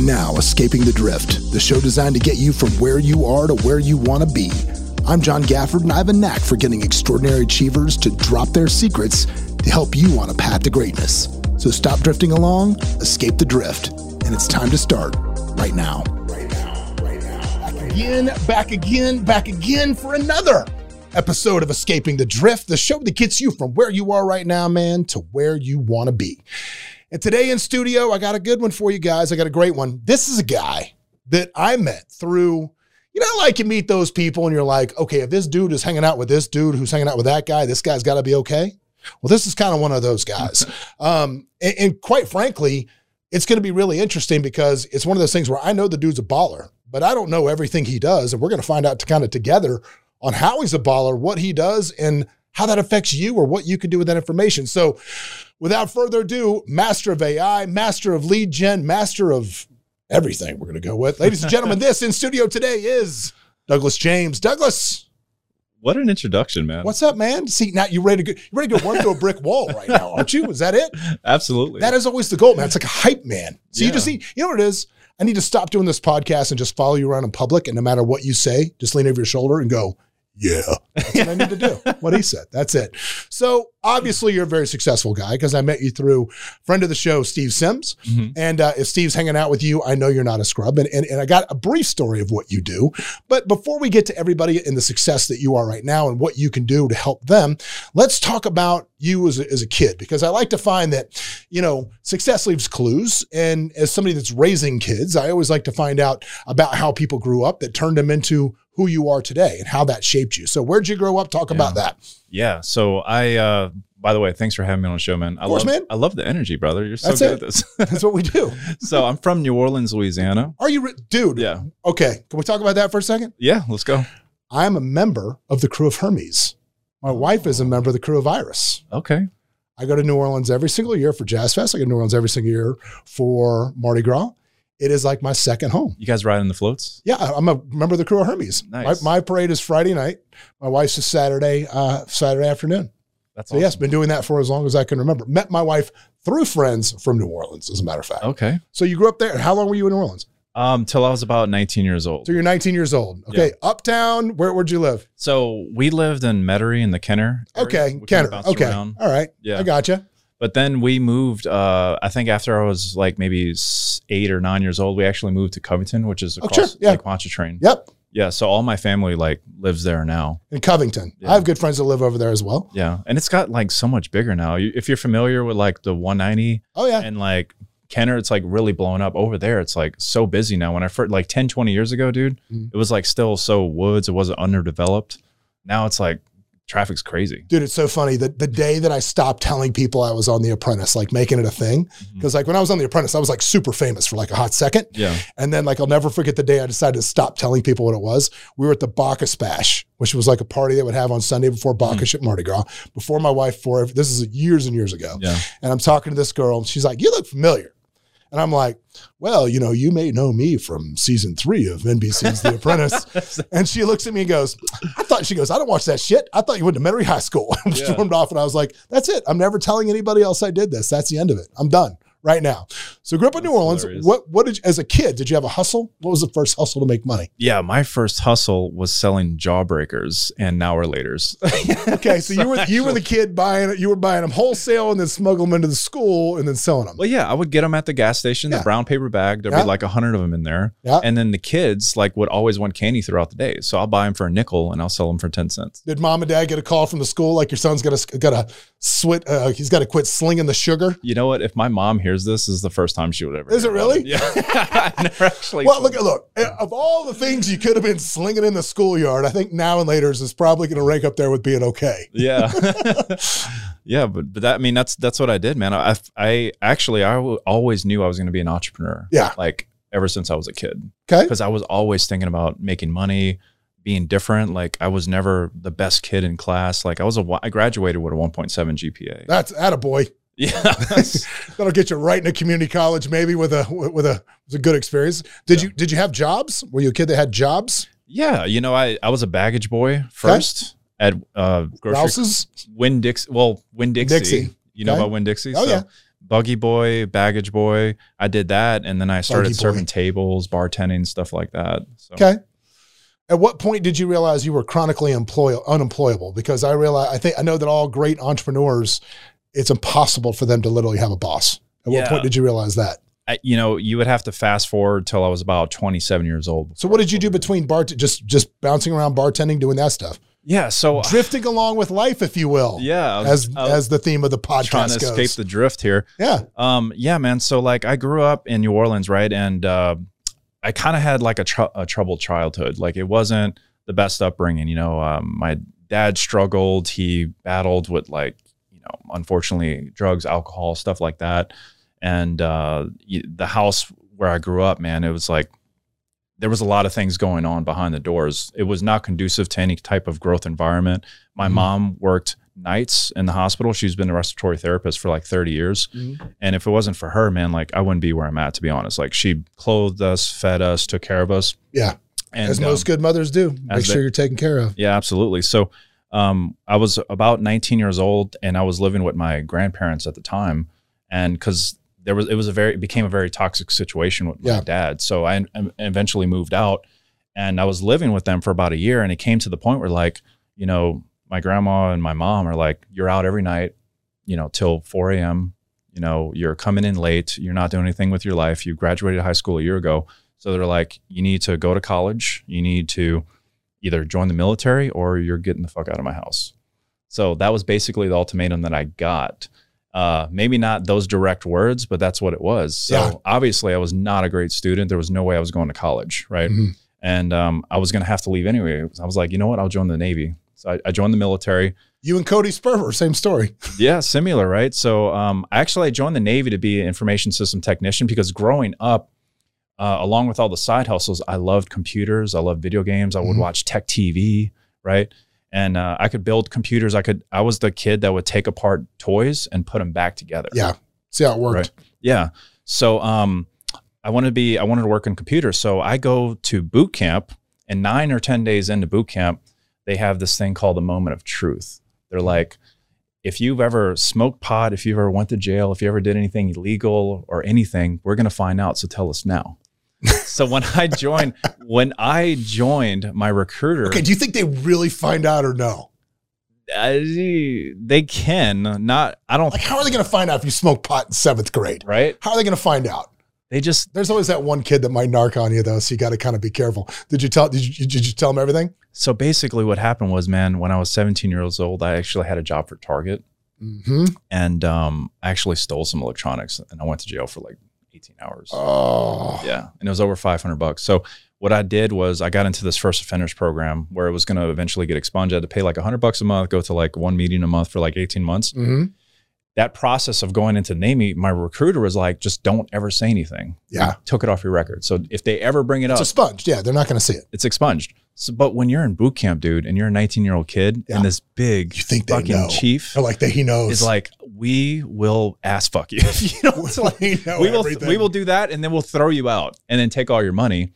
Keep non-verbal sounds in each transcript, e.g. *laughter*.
And now, Escaping the Drift, the show designed to get you from where you are to where you want to be. I'm John Gafford, and I have a knack for getting extraordinary achievers to drop their secrets to help you on a path to greatness. So stop drifting along, escape the drift, and it's time to start right now. Right now, right now. Back again, back again, back again for another episode of Escaping the Drift, the show that gets you from where you are right now, man, to where you want to be. And today in studio, I got a good one for you guys. I got a great one. This is a guy that I met through, you know, like you meet those people and you're like, okay, if this dude is hanging out with this dude who's hanging out with that guy, this guy's got to be okay. Well, this is kind of one of those guys. *laughs* um, and, and quite frankly, it's going to be really interesting because it's one of those things where I know the dude's a baller, but I don't know everything he does. And we're going to find out to kind of together on how he's a baller, what he does, and how that affects you or what you can do with that information. So, without further ado, master of AI, master of lead gen, master of everything we're going to go with. Ladies and gentlemen, *laughs* this in studio today is Douglas James. Douglas. What an introduction, man. What's up, man? See, now you ready to go, you ready to go run through a brick wall right now, aren't you? Is that it? *laughs* Absolutely. That is always the goal, man. It's like a hype man. So Yeah. you just need, you know what it is? I need to stop doing this podcast and just follow you around in public. And no matter what you say, just lean over your shoulder and go, yeah, that's what I need to do. What he said. That's it. So obviously you're a very successful guy because I met you through friend of the show, Steve Sims. Mhm. And uh, if Steve's hanging out with you, I know you're not a scrub. And, and, and I got a brief story of what you do. But before we get to everybody and the success that you are right now and what you can do to help them, let's talk about you as a, as a kid because I like to find that, you know, success leaves clues. And as somebody that's raising kids, I always like to find out about how people grew up that turned them into who you are today and how that shaped you. So where'd you grow up? Talk about that. yeah. So I, uh, by the way, thanks for having me on the show, man. I course, love, man. I love the energy, brother. You're so That's good it. at this. *laughs* That's what we do. *laughs* so I'm from New Orleans, Louisiana. Are you, re- dude? Yeah. Okay. Can we talk about that for a second? Yeah. Let's go. I'm a member of the Krewe of Hermes. My wife is a member of the Krewe of Iris. Okay. I go to New Orleans every single year for Jazz Fest. I go to New Orleans every single year for Mardi Gras. It is like my second home. You guys riding the floats? Yeah, I'm a member of the Krewe of Hermes. Nice. My, my parade is Friday night. My wife's is Saturday, uh, Saturday afternoon. That's So yes, been doing that for as long as I can remember. Met my wife through friends from New Orleans, as a matter of fact. Okay. So you grew up there. How long were you in New Orleans? Um, till I was about 19 years old. So you're 19 years old. Okay, uptown. Where where'd you live? So we lived in Metairie in the Kenner. area. Okay, We Kenner. Okay, around. all right. Yeah. I gotcha. But then we moved. Uh, I think after I was like maybe eight or nine years old, we actually moved to Covington, which is Oh, across sure, yeah. Pontchartrain. Yep. Yeah. So all my family like lives there now. In Covington. Yeah. I have good friends that live over there as well. Yeah, and it's got like so much bigger now. If you're familiar with like the 190 Oh yeah. and like Kenner, it's like really blowing up over there. It's like so busy now. When I first like 10, 20 years ago, dude, Mhm. it was like still so woods. It wasn't underdeveloped. Now it's like traffic's crazy. Dude, it's so funny. that the day that I stopped telling people I was on The Apprentice, like making it a thing, Mm-hmm. because like when I was on The Apprentice, I was like super famous for like a hot second. Yeah. And then like I'll never forget the day I decided to stop telling people what it was. We were at the Bacchus Bash, which was like a party they would have on Sunday before Bacchus at Mardi Gras, before my wife, for this is years and years ago. Yeah. And I'm talking to this girl, and she's like, You look familiar. And I'm like, Well, you know, you may know me from season three of NBC's The Apprentice. *laughs* and she looks at me and goes, I thought, she goes, I don't watch that shit. I thought you went to Metairie High School. *laughs* And Yeah. stormed off. And I was like, That's it. I'm never telling anybody else I did this. That's the end of it. I'm done right now. So grew up in New Orleans. hilarious. What, what did you, as a kid, did you have a hustle? What was the first hustle to make money? Yeah. My first hustle was selling jawbreakers and now laters. *laughs* Okay. So you were, you were the kid buying, you were buying them wholesale and then smuggle them into the school and then selling them. Well, yeah, I would get them at the gas station, Yeah. the brown paper bag. There'd Yeah. be like a hundred of them in there. Yeah. And then the kids like would always want candy throughout the day. So I'll buy them for a nickel and I'll sell them for 10 cents. Did mom and dad get a call from the school like your son's got to got to swit? Uh, he's got to quit slinging the sugar. You know what? If my mom hears this, this is the first time she would ever. Is it really? Yeah. *laughs* I never actually. Well, look at look eh, of all the things you could have been slinging in the schoolyard. I think now and later's is probably going to rank up there with being okay. Yeah. *laughs* *laughs* yeah, but but that I mean that's that's what I did, man. I I actually I w- always knew I was going to be an entrepreneur. Yeah. Like ever since I was a kid, Okay, because I was always thinking about making money, being different. Like I was never the best kid in class. Like I was a I graduated with a 1.7 GPA. that's attaboy. *laughs* Yeah. *laughs* That'll get you right into community college, maybe with a with a with a good experience. Did you did you have jobs? Were you a kid that had jobs? yeah. You know, I, I was a baggage boy first at uh, grocery Rouse's? Win Dix. Well, Winn-Dixie. You know Okay. about Winn-Dixie? Oh, yeah. buggy boy, baggage boy. I did that, and then I started serving tables, bartending, stuff like that. So, Okay. At what point did you realize you were chronically employ- unemployable? Because I realize, I think, I know that all great entrepreneurs, it's impossible for them to literally have a boss. At what point did you realize that? I, you know, you would have to fast forward till I was about 27 years old. So what did you do between bar, just just bouncing around bartending, doing that stuff, Yeah, so drifting along with life, if you will, yeah, was, as as the theme of the podcast trying to goes. escape the drift here. yeah, Um, yeah, man. So like, I grew up in New Orleans, right, and uh, I kind of had like a, tr- a troubled childhood. Like, it wasn't the best upbringing. You know, um, my dad struggled. He battled with like, you know, unfortunately, drugs, alcohol, stuff like that. And uh, the house where I grew up, man, it was like there was a lot of things going on behind the doors. It was not conducive to any type of growth environment. My Mhm. mom worked nights in the hospital. She's been a respiratory therapist for like 30 years. Mhm. And if it wasn't for her, man, like I wouldn't be where I'm at, to be honest. Like she clothed us, fed us, took care of us. yeah, And as um, most good mothers do. Make sure they- you're taken care of. yeah, absolutely. So um, I was about 19 years old and I was living with my grandparents at the time. And because there was, it was a very, it became a very toxic situation with my dad. So I I eventually moved out and I was living with them for about a year. And it came to the point where, like, you know, my grandma and my mom are like, you're out every night, you know, till 4 a.m. You know, you're coming in late. You're not doing anything with your life. You graduated high school a year ago. So they're like, you need to go to college. You need to either join the military or you're getting the fuck out of my house. So that was basically the ultimatum that I got. Uh, maybe not those direct words, but that's what it was. So Yeah. obviously, I was not a great student. There was no way I was going to college, right? Mhm. And um, I was going to have to leave anyway. I was like, you know what? I'll join the Navy. So I, I joined the military. You and Cody Sperber, same story. *laughs* Yeah, similar, right? So um, actually, I joined the Navy to be an information system technician because growing up, uh, along with all the side hustles, I loved computers. I loved video games. I would Mhm. watch tech TV, right? And uh, I could build computers. I could. I was the kid that would take apart toys and put them back together. Yeah. See how it worked. Right. Yeah. So um, I wanted to be. I wanted to work in computers. So I go to boot camp, and nine or ten days into boot camp, they have this thing called the moment of truth. They're like, if you've ever smoked pot, if you've ever went to jail, if you ever did anything illegal or anything, we're gonna find out. So tell us now. *laughs* so when I joined, when I joined, my recruiter, Okay. Do you think they really find out or no? uh, they can not. I don't. Like, how are they going to find out if you smoke pot in seventh grade? Right? How are they going to find out? They just There's always that one kid that might narc on you, though. So you got to kind of be careful. Did you tell? Did you, did you tell them everything? So basically, what happened was, man, when I was 17 years old, I actually had a job for Target, Mm-hmm. and um, I actually stole some electronics, and I went to jail for like 18 hours. Oh, Yeah, and it was over 500 bucks. So what I did was I got into this first offenders program where it was going to eventually get expunged. I had to pay like 100 bucks a month, go to like one meeting a month for like 18 months. hmm That process of going into NAMI, my recruiter was like, just don't ever say anything. yeah. Took it off your record. So if they ever bring it It's up, a sponge. Yeah, they're not going to see it. it's expunged. So, but when you're in boot camp, dude, and you're a 19 year old kid, Yeah. and this big You think they fucking know? chief They're like that. He knows. is like, we will ass fuck you. *laughs* you know, *laughs* it's like, we know we will everything. we will do that, and then we'll throw you out, and then take all your money.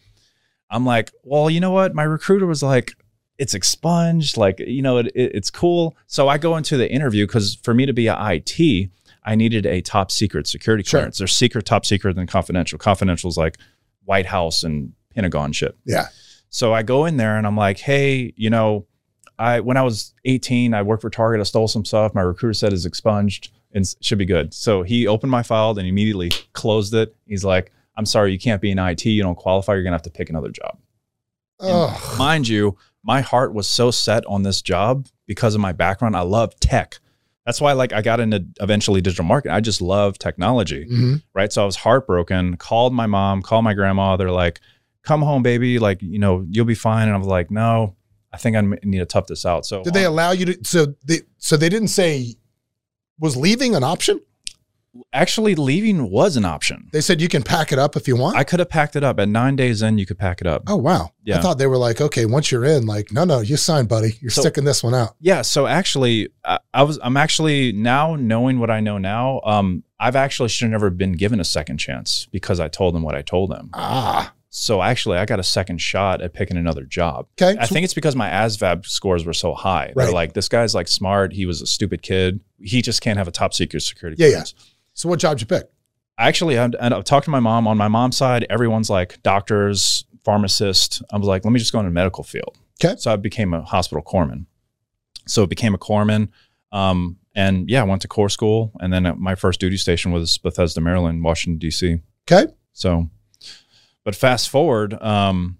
I'm like, well, you know what? My recruiter was like, it's expunged, like you know, it, it- it's cool. So I go into the interview because for me to be a IT, I needed a top secret security Sure. clearance. There's secret, top secret, and confidential. Confidential is like White House and Pentagon shit. Yeah. So I go in there and I'm like, hey, you know, I when I was 18, I worked for Target. I stole some stuff. My recruiter said it's expunged and should be good. So he opened my file and immediately closed it. He's like, I'm sorry, you can't be in IT. You don't qualify. You're gonna have to pick another job. Mind you, my heart was so set on this job because of my background. I love tech. That's why like I got into eventually digital marketing. I just love technology Mhm. right? So I was heartbroken. Called my mom, called my grandma. They're like, "Come home, baby. Like, you know, you'll be fine." And I was like, "No, I think I need to tough this out." So Did they allow you to? So they so they didn't say was leaving an option. Actually leaving was an option. They said you can pack it up if you want. I could have packed it up at nine days in. You could pack it up. oh wow! Yeah. I thought they were like, okay, once you're in, like, no, no, you signed, buddy. You're So- sticking this one out. Yeah. So actually, I, I was. I'm actually now knowing what I know now. Um, I've actually should have never been given a second chance because I told them what I told them. Ah, So actually, I got a second shot at picking another job. okay. I think it's because my ASVAB scores were so high. They're Right. like, this guy's like smart. He was a stupid kid. He just can't have a top secret security Yeah, yeah. So what job did you pick? I actually had, and I talked to my mom. On my mom's side, everyone's like doctors, pharmacists. I was like, let me just go into the medical field. Okay. So I became a hospital corpsman. So I became a corpsman. Um, and yeah, I went to corps school. And then my first duty station was Bethesda, Maryland, Washington, D.C. Okay. So, but fast forward, um,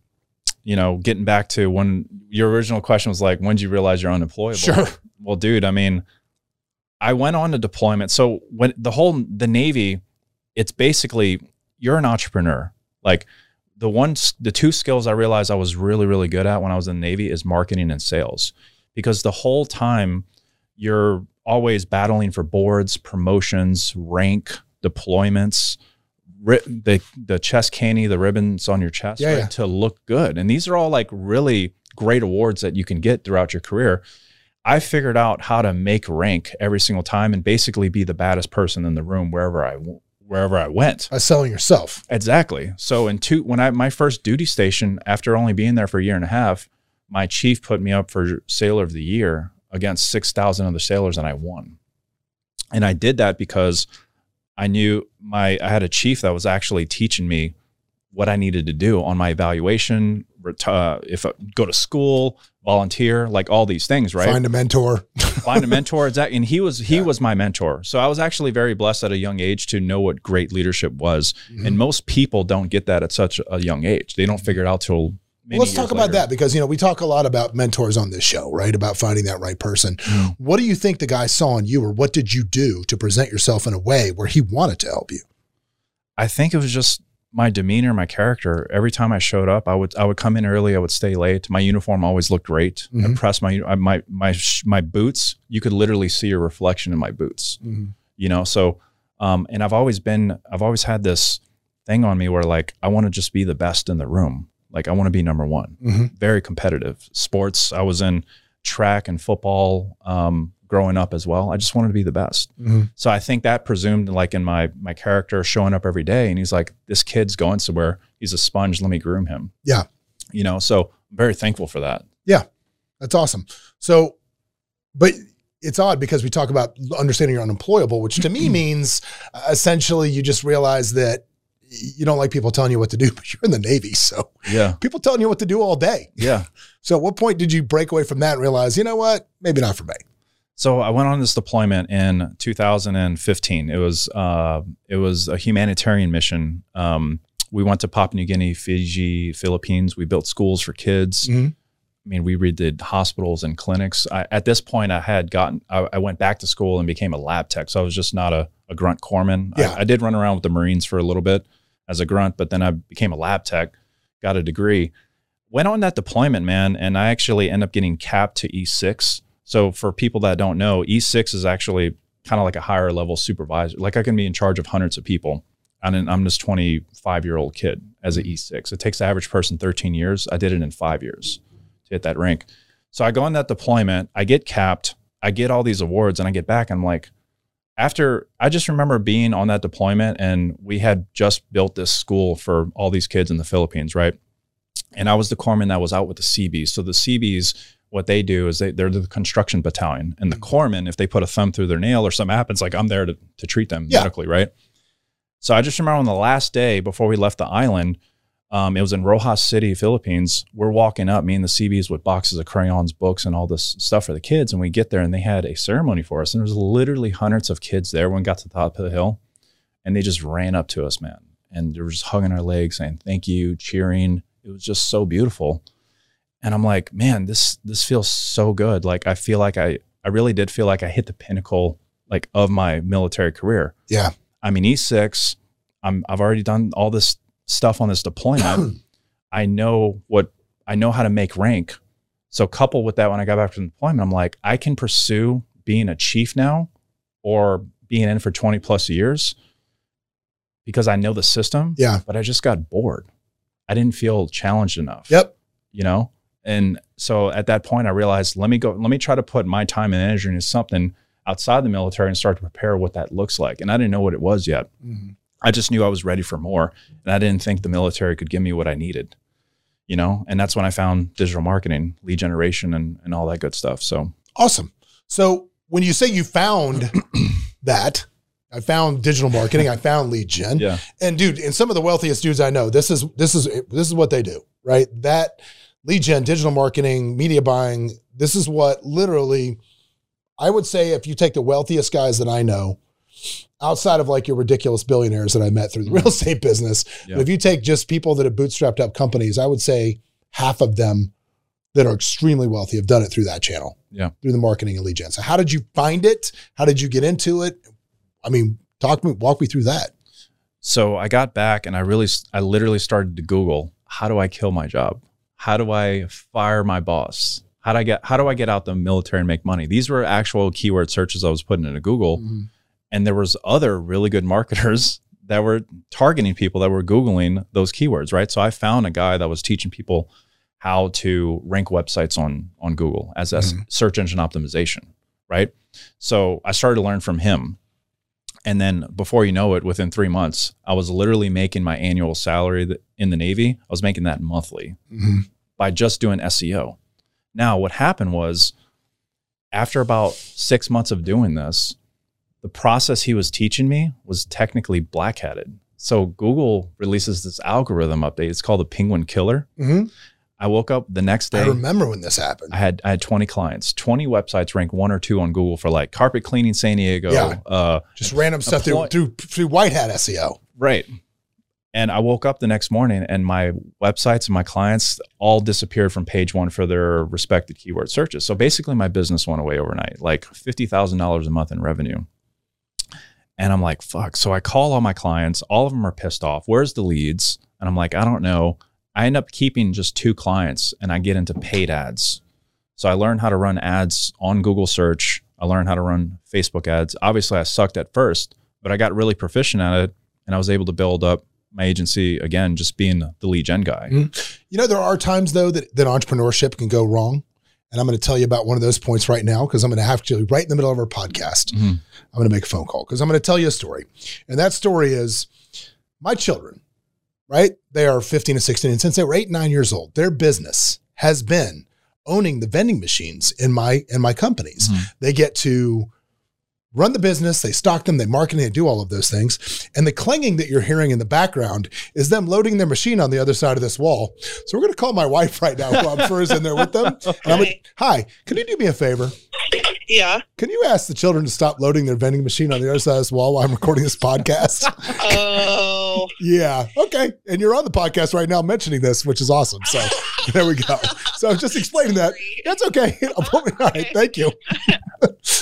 you know, getting back to when your original question was like, when did you realize you're unemployable? Sure. Well, dude, I mean, I went on to deployment. So when the whole the Navy, it's basically you're an entrepreneur. Like the one, the two skills I realized I was really, really good at when I was in the Navy is marketing and sales, because the whole time you're always battling for boards, promotions, rank, deployments, ri- the the chest candy, the ribbons on your chest, Yeah, right, yeah. to look good. And these are all like really great awards that you can get throughout your career. I figured out how to make rank every single time and basically be the baddest person in the room wherever I wherever I went. By selling yourself. Exactly. So in two when I my first duty station after only being there for a year and a half, my chief put me up for sailor of the year against 6,000 other sailors and I won. And I did that because I knew my I had a chief that was actually teaching me what I needed to do on my evaluation, ret- uh, if I go to school, volunteer, like all these things, right? Find a mentor. *laughs* find a mentor exactly and he was he Yeah. was my mentor so i was actually very blessed at a young age to know what great leadership was Mm-hmm. and most people don't get that at such a young age they don't figure it out till Well, let's talk years about that because you know we talk a lot about mentors on this show, right? About finding that right person. Mm. What do you think the guy saw in you, or what did you do to present yourself in a way where he wanted to help you? i think it was just my demeanor my character every time i showed up i would i would come in early i would stay late. My uniform always looked great. I Mhm. pressed my my my my boots. You could literally see a reflection in my boots you know? So um and i've always been i've always had this thing on me where like i want to just be the best in the room. Like i want to be number one. Mhm. very competitive. Sports i was in track and football um growing up as well i just wanted to be the best Mhm. so i think that presumed like in my my character showing up every day and he's like this kid's going somewhere he's a sponge let me groom him Yeah. you know so i'm very thankful for that Yeah. That's awesome. So, but it's odd because we talk about understanding you're unemployable, which to me *clears throat* means uh, essentially you just realize that you don't like people telling you what to do, *laughs* but you're in the Navy. So yeah people telling you what to do all day. yeah *laughs* So at what point did you break away from that and realize, you know what, maybe not for me? So I went on this deployment in 2015. It was uh, it was a humanitarian mission. Um, we went to Papua New Guinea, Fiji, Philippines. We built schools for kids. Mhm. I mean, we redid hospitals and clinics. I, at this point, I had gotten. I, I went back to school and became a lab tech. So I was just not a, a grunt corpsman. I- Yeah. I, did run around with the Marines for a little bit as a grunt, but then I became a lab tech. Got a degree. Went on that deployment, man, and I actually ended up getting capped to E6. So for people that don't know, E6 is actually kind of like a higher level supervisor. Like I can be in charge of hundreds of people. And I'm this 25 year old kid as an E6. It takes the average person 13 years. I did it in five years to hit that rank. So I go on that deployment, I get capped, I get all these awards, and I get back. I'm like, after I just remember being on that deployment, and we had just built this school for all these kids in the Philippines, right? And I was the corpsman that was out with the Seabees. So the Seabees, what they do is they, they're the construction battalion. And the corpsmen, if they put a thumb through their nail or something happens, like I'm there to, to treat them Yeah. medically, right? So I just remember on the last day before we left the island, um, it was in Roxas City, Philippines. We're walking up, me and the Seabees with boxes of crayons, books, and all this stuff for the kids. And we get there and they had a ceremony for us. And there was literally hundreds of kids there when we got to the top of the hill. And they just ran up to us, man. And they were just hugging our legs, saying thank you, cheering. It was just so beautiful. And I'm like, man, this this feels so good. Like I feel like I I really did feel like I hit the pinnacle like of my military career. Yeah. I'm in E6. I'm I've already done all this stuff on this deployment. *clears throat* I know what I know how to make rank. So coupled with that, when I got back from deployment, I'm like, I can pursue being a chief now or being in for 20 plus years because I know the system. Yeah. But I just got bored. I didn't feel challenged enough Yep. you know and so at that point i realized let me go let me try to put my time and energy into something outside the military and start to prepare what that looks like and i didn't know what it was yet Mhm. i just knew i was ready for more and i didn't think the military could give me what i needed you know and that's when i found digital marketing lead generation and, and all that good stuff so Awesome. So when you say you found *clears throat* that I found digital marketing. I found lead gen. Yeah. And dude, and some of the wealthiest dudes I know, this is this is this is what they do, right? That lead gen, digital marketing, media buying. This is what literally, I would say, if you take the wealthiest guys that I know, outside of like your ridiculous billionaires that I met through the mm-hmm. real estate business, Yeah. but if you take just people that have bootstrapped up companies, I would say half of them that are extremely wealthy have done it through that channel. Yeah. Through the marketing and lead gen. So how did you find it? How did you get into it? I mean, talk me, walk me through that. So I got back and I really, I literally started to Google, how do I kill my job? How do I fire my boss? How do I get, how do I get out the military and make money? These were actual keyword searches I was putting into Google. Mhm. And there was other really good marketers *laughs* that were targeting people that were Googling those keywords, right? So I found a guy that was teaching people how to rank websites on, on Google as a Mhm. search engine optimization, right? So I started to learn from him. And then before you know it, within three months, I was literally making my annual salary in the Navy. I was making that monthly Mhm. By just doing SEO. Now, what happened was after about six months of doing this, the process he was teaching me was technically black hatted. So Google releases this algorithm update. It's called the Penguin Killer. Mhm. I woke up the next day. I remember when this happened. I had I had 20 clients. 20 websites rank one or two on Google for like carpet cleaning San Diego. Yeah. Uh, Just random stuff through, through through White Hat SEO. Right. And I woke up the next morning and my websites and my clients all disappeared from page one for their respected keyword searches. So basically, my business went away overnight, like $50,000 a month in revenue. And I'm like, fuck. So I call all my clients. All of them are pissed off. Where's the leads? And I'm like, I don't know. I end up keeping just two clients and I get into paid ads. So I learned how to run ads on Google search. I learned how to run Facebook ads. Obviously, I sucked at first, but I got really proficient at it and I was able to build up my agency again, just being the lead gen guy. You know, there are times though that, that entrepreneurship can go wrong. And I'm going to tell you about one of those points right now because I'm going to have to right in the middle of our podcast. Mhm. I'm going to make a phone call because I'm going to tell you a story. And that story is my children, right? They are 15 and 16. And since they were eight, nine years old, their business has been owning the vending machines in my in my companies. Mhm. They get to run the business, they stock them, they market, they do all of those things. And the clanging that you're hearing in the background is them loading their machine on the other side of this wall. So we're going to call my wife right now, who I'm in there with them. *laughs* And I'm gonna, hi, can you do me a favor? Yeah. Can you ask the children to stop loading their vending machine on the other side of this wall while I'm recording this podcast? *laughs* Oh, *laughs* yeah. Okay. And you're on the podcast right now mentioning this, which is awesome. So *laughs* there we go. So I'm *laughs* just explaining that. That's okay. *laughs* All right. Thank you.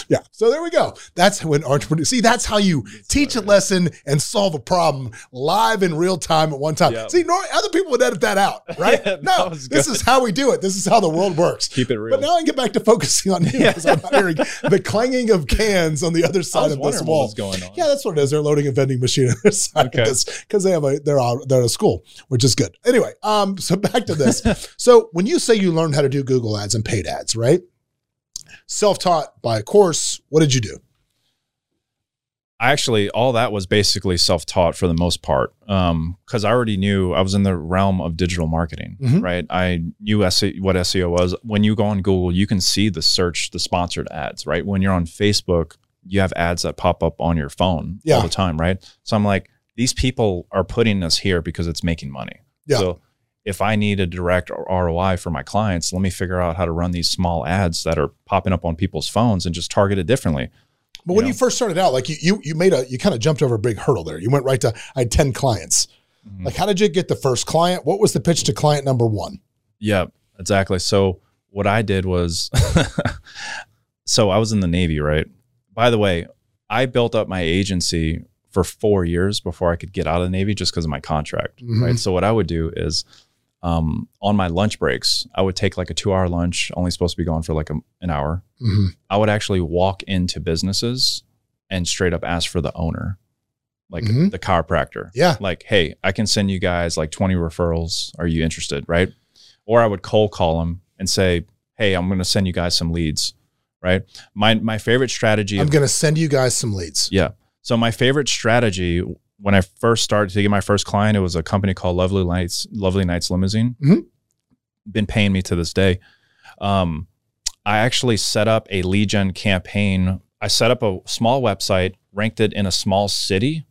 yeah. So there we go. That's when entrepreneurs see, that's how you teach a lesson and solve a problem live in real time at one time. Yeah. See, no, other people would edit that out, right? Yeah, no, that was this is how we do it. This is how the world works. Keep it real. But now I can get back to focusing on you because I'm hearing the clanging of cans on the other I side was of this wall. was going on. Yeah, that's what it is. They're loading a vending machine on their side Okay. because they have a they're out they're at a school, which is good. Anyway, um, so back to this. So when you say you learned how to do Google ads and paid ads, right? Self-taught by a course. What did you do? I actually all that was basically self-taught for the most part because I already knew I was in the realm of digital marketing, Mhm. right? I knew what SEO was. When you go on Google, you can see the search, the sponsored ads, right? When you're on Facebook, you have ads that pop up on your phone Yeah. all the time, right? So I'm like, these people are putting this here because it's making money. Yeah. So if I need a direct ROI for my clients, let me figure out how to run these small ads that are popping up on people's phones and just target it differently. But You when know. you first started out, like you you you made a you kind of jumped over a big hurdle there. You went right to I had 10 clients. Mhm. Like how did you get the first client? What was the pitch to client number one? Yeah, exactly. So what I did was, *laughs* so I was in the Navy, right? By the way, I built up my agency for four years before I could get out of the Navy just because of my contract, Mhm. right? So what I would do is, um, on my lunch breaks, I would take like a two-hour lunch, only supposed to be gone for like a, an hour. Mhm. I would actually walk into businesses and straight up ask for the owner, like Mhm. the chiropractor Yeah. like, hey, I can send you guys like 20 referrals. Are you interested? Right. Or I would cold call them and say, hey, I'm going to send you guys some leads. Right. My, my favorite strategy. I'm going to send you guys some leads. yeah. So my favorite strategy when I first started to get my first client, it was a company called Lovely Nights, Lovely Nights Limousine. Mhm. Been paying me to this day. Um, I actually set up a lead gen campaign. I set up a small website, ranked it in a small city,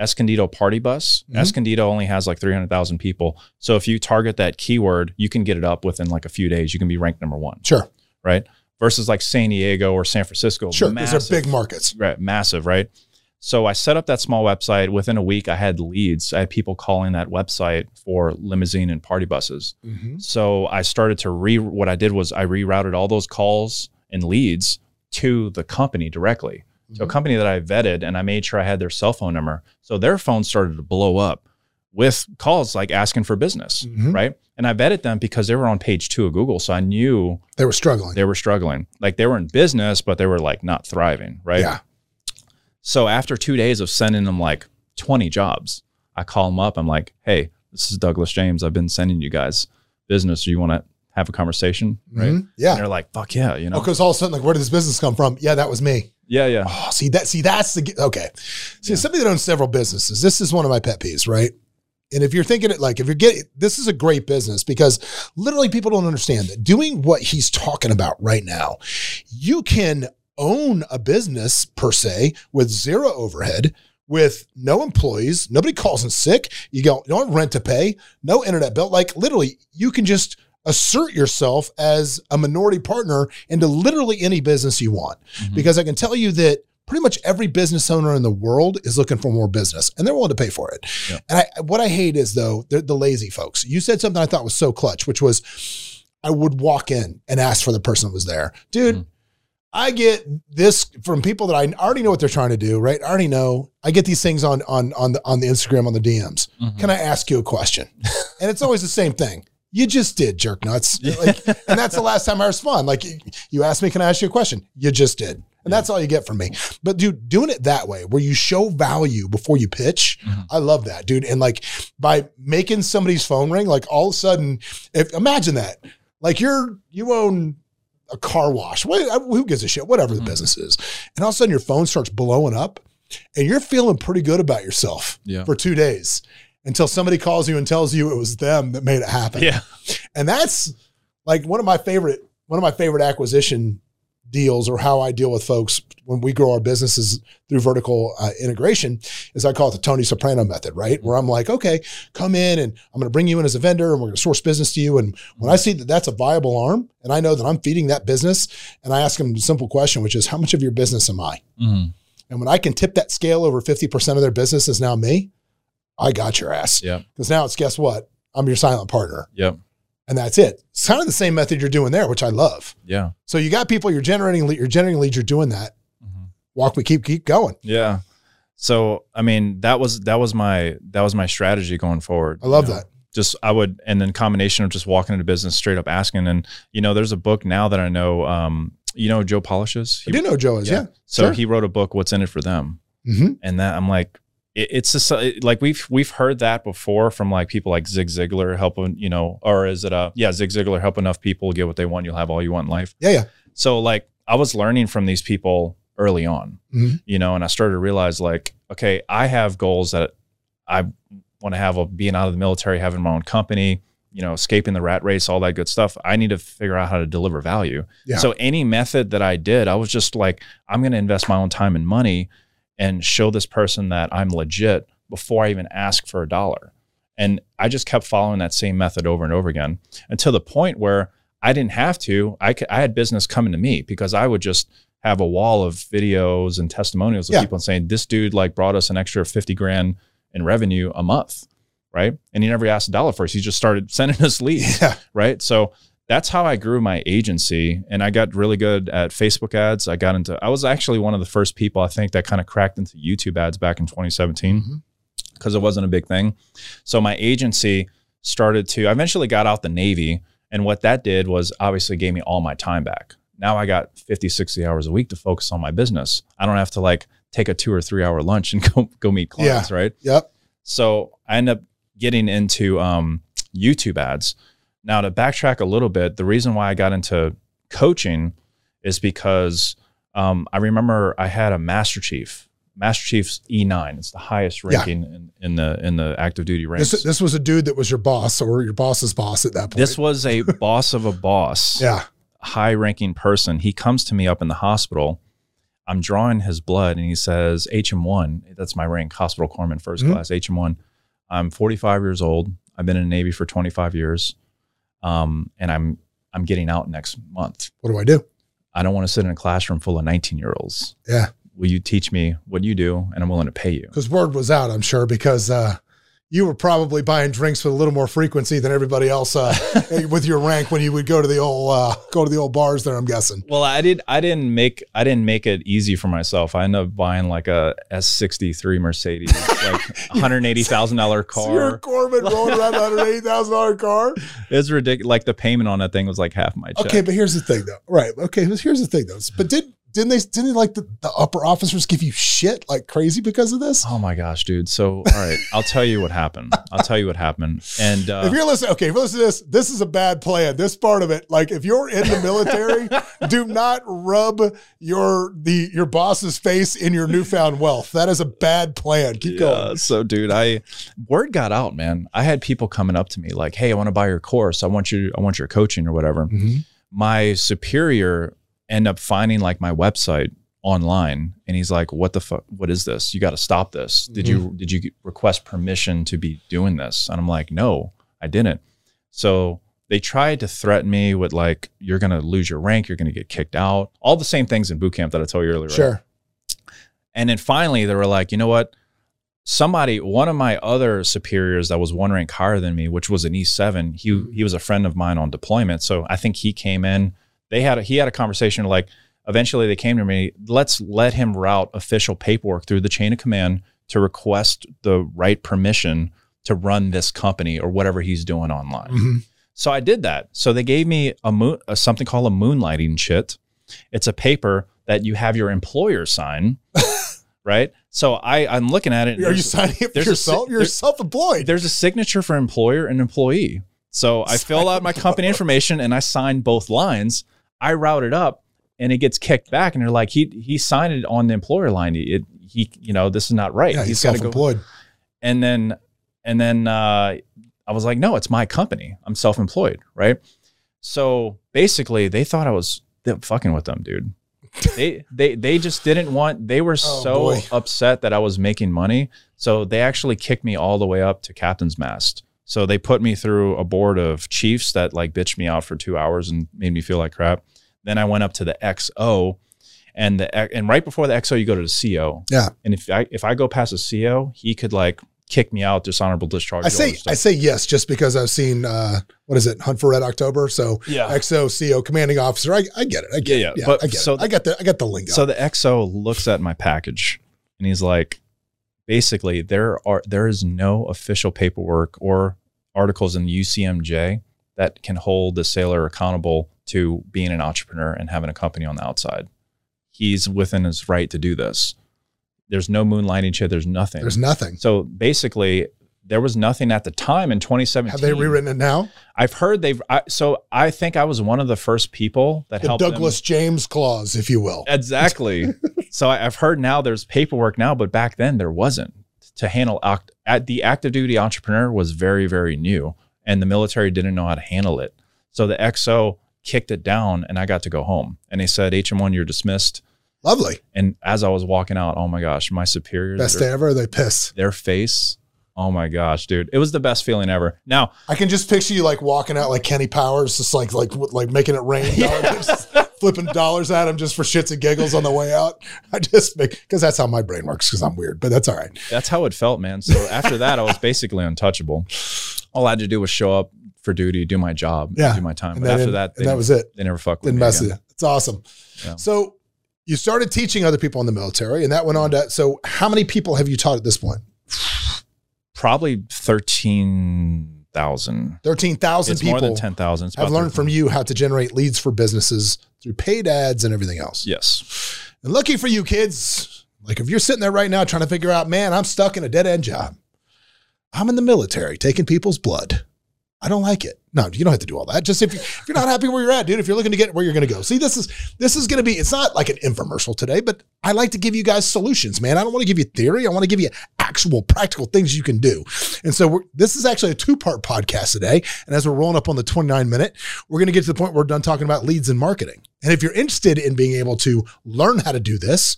Escondido Party Bus. Mhm. Escondido only has like 300,000 people. So if you target that keyword, you can get it up within like a few days. You can be ranked number one, Sure. right? Versus like San Diego or San Francisco. Sure. massive, These are big markets. right, massive, right? So I set up that small website. Within a week, I had leads. I had people calling that website for limousine and party buses. Mhm. So I started to re. What I did was I rerouted all those calls and leads to the company directly, to a company that I vetted, and I made sure I had their cell phone number. So their phone started to blow up with calls like asking for business, Mhm. right? And I vetted them because they were on page two of Google, so I knew They were struggling. they were struggling. Like they were in business, but they were like not thriving, right? Yeah. So after two days of sending them like 20 jobs, I call them up. I'm like, hey, this is Douglas James. I've been sending you guys business. Do you want to have a conversation? Right. Mhm. And Yeah. they're like, fuck yeah, you know? Because all of a sudden, like, where did this business come from? Yeah, that was me. Yeah, yeah. Oh, see that? See, that's the okay. See, Yeah. somebody that owns several businesses. This is one of my pet peeves, right? And if you're thinking it like, if you're getting, this is a great business because literally people don't understand that doing what he's talking about right now, you can own a business per se with zero overhead, with no employees, nobody calls in sick. You don't, you don't have rent to pay, no internet bill. Like literally, you can just assert yourself as a minority partner into literally any business you want Mhm. because I can tell you that pretty much every business owner in the world is looking for more business and they're willing to pay for it. Yeah. And I, what I hate is though, the lazy folks. You said something I thought was so clutch, which was I would walk in and ask for the person that was there. Dude, Mhm. I get this from people that I already know what they're trying to do, right? I already know. I get these things on on on the on the Instagram on the DMs. Mhm. Can I ask you a question? *laughs* and it's always the same thing. You just did, jerk nuts. Like, and that's the *laughs* last time I respond. Like you- asked me, can I ask you a question? You just did. And that's all you get from me. But dude, doing it that way, where you show value before you pitch, Mhm. I love that, dude. And like by making somebody's phone ring, like all of a sudden, if imagine that, like you're you own a car wash. What, who gives a shit? Whatever the Mhm. business is, and all of a sudden your phone starts blowing up, and you're feeling pretty good about yourself Yeah. for two days until somebody calls you and tells you it was them that made it happen. Yeah. And that's like one of my favorite, one of my favorite acquisition deals or how I deal with folks when we grow our businesses through vertical uh, integration is I call it the Tony Soprano method, right? Where I'm like, okay, come in and I'm going to bring you in as a vendor and we're going to source business to you. And when I see that that's a viable arm and I know that I'm feeding that business and I ask them a simple question, which is how much of your business am I? Mhm. And when I can tip that scale over 50% of their business is now me, I got your ass. Yep. Because now it's guess what? I'm your silent partner. Yep. And that's it. It's kind of the same method you're doing there, which I love. Yeah. So you got people, you're generating lead, you're generating leads, you're doing that. Mhm. Walk, we keep keep going. Yeah. So I mean, that was that was my that was my strategy going forward. I love you know? that. Just I would, and then combination of just walking into business, straight up asking, and you know, there's a book now that I know. Um, you know, Joe Polish's. He, I do know Joe is, yeah. So Sure. he wrote a book, "What's in It for Them," hmm and that I'm like, it, it's just uh, like we've we've heard that before from like people like Zig Ziglar helping, you know, or is it a yeah Zig Ziglar help enough people get what they want, you'll have all you want in life. Yeah, yeah. So like I was learning from these people early on, Mhm. you know, and I started to realize like, okay, I have goals that I want to have a being out of the military, having my own company, you know, escaping the rat race, all that good stuff. I need to figure out how to deliver value. Yeah. So any method that I did, I was just like, I'm going to invest my own time and money and show this person that I'm legit before I even ask for a dollar. And I just kept following that same method over and over again until the point where I didn't have to. I, could, I had business coming to me because I would just have a wall of videos and testimonials of Yeah. people saying, this dude like brought us an extra 50 grand in revenue a month. Right. And he never asked a dollar first. He just started *laughs* sending us leads Yeah. right? So that's how I grew my agency, and I got really good at Facebook ads. I got into. I was actually one of the first people I think that kind of cracked into YouTube ads back in 2017 Mhm. because it wasn't a big thing. So my agency started to. I eventually got out the Navy, and what that did was obviously gave me all my time back. Now I got 50, 60 hours a week to focus on my business. I don't have to like take a two or three hour lunch and *laughs* go go meet clients, right? Yep. So I end up getting into um, YouTube ads. Now, to backtrack a little bit, the reason why I got into coaching is because um, I remember I had a Master Chief, Master Chief's E9. It's the highest Yeah. ranking in, in the in the active duty ranks. This, this was a dude that was your boss or your boss's boss at that point. This was a *laughs* boss of a boss, yeah. high ranking person. He comes to me up in the hospital. I'm drawing his blood, and he says HM1. That's my rank, hospital corpsman, 1st Mhm. class, HM1. I'm 45 years old. I've been in the Navy for 25 years, um, and I'm I'm getting out next month. What do I do? I don't want to sit in a classroom full of 19 year olds. Yeah. Will you teach me what you do, and I'm willing to pay you. Because word was out, I'm sure, because uh, you were probably buying drinks with a little more frequency than everybody else uh, *laughs* with your rank when you would go to the old uh, go to the old bars there. I'm guessing. Well, I did. I didn't make. I didn't make it easy for myself. I ended up buying like a S63 Mercedes, like *laughs* hundred eighty thousand dollar So you're a. Corbin rolling around a hundred eighty thousand dollar car. It's ridiculous. Like the payment on that thing was like half my check. Okay, but here's the thing, though. Right? Okay, but here's the thing, though. But did didn't they didn't like the, the upper officers give you shit like crazy because of this? Oh my gosh, dude. So, all right, I'll tell you what happened. I'll tell you what happened. And uh, if you're listening, okay, if you listen to this, this is a bad plan. This part of it, like if you're in the military, *laughs* do not rub your the your boss's face in your newfound wealth. That is a bad plan. Keep Yeah, going. So, dude, I word got out, man. I had people coming up to me like, "Hey, I want to buy your course. I want you. I want your coaching or whatever." Mhm. My superior end up finding like my website online, and he's like, "What the fuck? What is this? You got to stop this. Did you mm-hmm. did you request permission to be doing this?" And I'm like, "No, I didn't." So they tried to threaten me with like, "You're gonna lose your rank. You're gonna get kicked out." All the same things in boot camp that I told you earlier. right? Sure. And then finally, they were like, you know what? Somebody, one of my other superiors that was one rank higher than me, which was an E7, he mm-hmm. he was a friend of mine on deployment. So I think he came in. They had a, he had a conversation like. Eventually, they came to me. Let's let him route official paperwork through the chain of command to request the right permission to run this company or whatever he's doing online. Mhm. So I did that. So they gave me a, moon, a something called a moonlighting chit. It's a paper that you have your employer sign, *laughs* right? So I I'm looking at it. Are you signing up for a yourself? si- You're self-employed. There's a signature for employer and employee. So I fill out my *laughs* company information and I sign both lines. I route it up and it gets kicked back and they're like he he signed it on the employer line. It he you know this is not right. yeah, he's he's got to go self-employed. and then and then uh, I was like, no, it's my company. I'm self-employed, right? So basically, they thought I was fucking with them, dude. *laughs* they they they just didn't want. They were Oh, so boy. upset that I was making money, so they actually kicked me all the way up to captain's mast. So they put me through a board of chiefs that like bitched me out for two hours and made me feel like crap. Then I went up to the XO, and the and right before the XO, you go to the CO. Yeah. And if I if I go past the CO, he could like kick me out, dishonorable discharge. I say. I say yes just because I've seen uh, what is it Hunt for Red October. So yeah. XO CO commanding officer. I, I get it. I get Yeah, it. yeah. Yeah, But I get so it. I got the I got the lingo. So the XO looks at my package and he's like, basically, there are there is no official paperwork or articles in the UCMJ that can hold the sailor accountable to being an entrepreneur and having a company on the outside. He's within his right to do this. There's no moonlighting shit. There's nothing. There's nothing. so basically, there was nothing at the time in 2017. Have they rewritten it now? I've heard they've. I, so I think I was one of the first people that The helped them- Douglas James clause, if you will. Exactly. *laughs* so I, I've heard now there's paperwork now, but back then there wasn't to handle act, at the active duty entrepreneur was very very new, and the military didn't know how to handle it. So the XO kicked it down, and I got to go home. And they said, "HM1, you're dismissed." Lovely. And as I was walking out, oh my gosh, my superiors, Best their, day ever. They pissed. their face. Oh my gosh, dude. It was the best feeling ever. Now, I can just picture you like walking out like Kenny Powers, just like like like making it rain, *laughs* *laughs* just flipping dollars at him just for shits and giggles on the way out. I just make because that's how my brain works because I'm weird, but that's all right. that's how it felt, man. So after that, I was basically untouchable. All I had to do was show up for duty, do my job, Yeah. do my time. And But after that, that was it. they never fucked with Didn't me mess again. It's awesome. Yeah. So you started teaching other people in the military, and that went on to. So how many people have you taught at this point? Probably thirteen thousand. Thirteen thousand people more than ten thousand. I've learned from you how to generate leads for businesses through paid ads and everything else. Yes. And lucky for you kids, like if you're sitting there right now trying to figure out, man, I'm stuck in a dead end job. I'm in the military taking people's blood. I don't like it. No, you don't have to do all that. Just if, you, if you're not happy where you're at, dude, if you're looking to get where you're going to go. See, this is this is going to be. It's not like an infomercial today, but I like to give you guys solutions, man. I don't want to give you theory. I want to give you actual practical things you can do. And so this is actually a two part podcast today. And as we're rolling up on the 29 minute, we're going to get to the point where we're done talking about leads and marketing. And if you're interested in being able to learn how to do this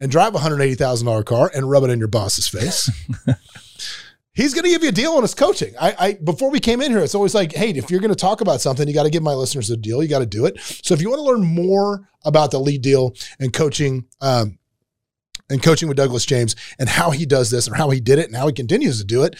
and drive a $180,000 car and rub it in your boss's face. *laughs* He's going to give you a deal on his coaching. I, I before we came in here, it's always like, hey, if you're going to talk about something, you got to give my listeners a deal. You got to do it. So if you want to learn more about the lead deal and coaching, um, and coaching with Douglas James and how he does this and how he did it and how he continues to do it,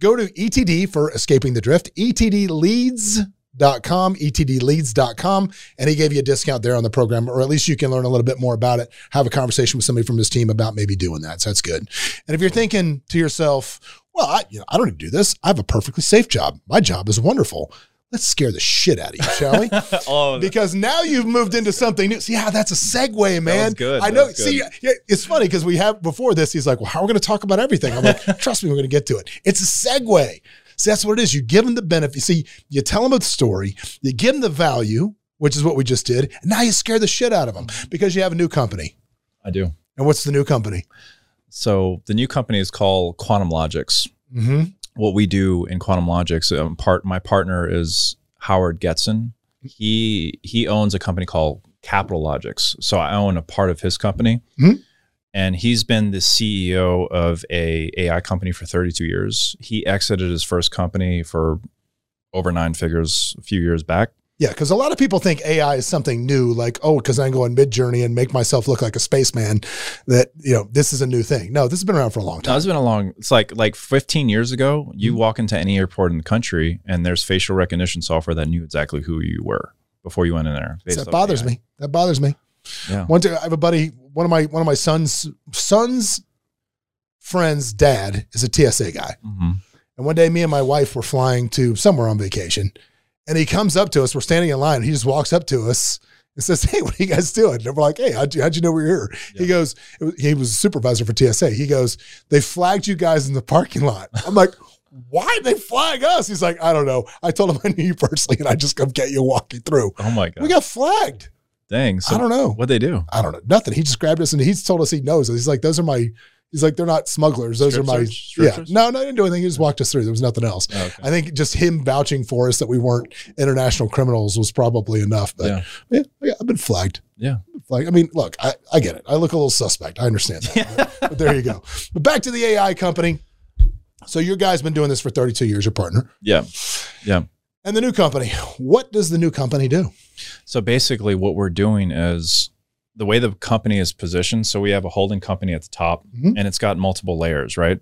go to ETD for escaping the drift, ETD leads. Etdleads.com, etdleads.com, and he gave you a discount there on the program, or at least you can learn a little bit more about it, have a conversation with somebody from his team about maybe doing that. So that's good. And if you're thinking to yourself, well, I, you know, I don't need to do this. I have a perfectly safe job. My job is wonderful. Let's scare the shit out of you, shall we? *laughs* oh, because now you've moved into something new. See how that's a segue, man. good. I know. good. See, it's funny because we have before this. He's like, "Well, how are we going to talk about everything?" I'm like, *laughs* "Trust me, we're going to get to it." It's a segue. See, that's what it is. You give them the benefit. See, you tell them a story. You give them the value, which is what we just did. And now you scare the shit out of them because you have a new company. I do. And what's the new company? So the new company is called Quantum Logics. Mm-hmm. What we do in Quantum Logics, um, part my partner is Howard Getson. He he owns a company called Capitalogix. So I own a part of his company. Mhm. And he's been the CEO of a AI company for 32 years. He exited his first company for over nine figures a few years back. Yeah, because a lot of people think AI is something new, like, oh, because I can go on Midjourney and make myself look like a spaceman, that, you know, this is a new thing. No, this has been around for a long No, time. it's been a long. It's like like 15 years ago. You Mm-hmm. walk into any airport in the country, and there's facial recognition software that knew exactly who you were before you went in there. that bothers AI. me. That bothers me. Yeah. One day, I have a buddy, one of my one of my son's son's friend's dad is a TSA guy. hmm And one day, me and my wife were flying to somewhere on vacation, and he comes up to us. We're standing in line. And he just walks up to us and says, "Hey, what are you guys doing?" And we're like, "Hey, how'd you, how'd you know we were here?" He goes, was- "He was a supervisor for TSA." He goes, "They flagged you guys in the parking lot." I'm like. Why did they flag us? He's like, I don't know. I told him I knew you personally, and I just come get you and walk you through. Oh my god! We got flagged. Dang. So I don't know. what they do. I don't know. Nothing. He just grabbed us and he's told us he knows. He's like, those are my. He's like, they're not smugglers. Those Strip are my. search? Yeah. search? No, no, I didn't do anything. He just walked us through. There was nothing else. Oh, okay. I think just him vouching for us that we weren't international criminals was probably enough. But Yeah. yeah, yeah I've been flagged. Yeah. Flagged. I mean, look, I, I get it. I look a little suspect. I understand that. *laughs* but there you go. But back to the AI company. So your guy's been doing this for 32 years, your partner. Yeah. Yeah. And the new company, what does the new company do? So basically, what we're doing is the way the company is positioned. So we have a holding company at the top, Mhm. and it's got multiple layers, right?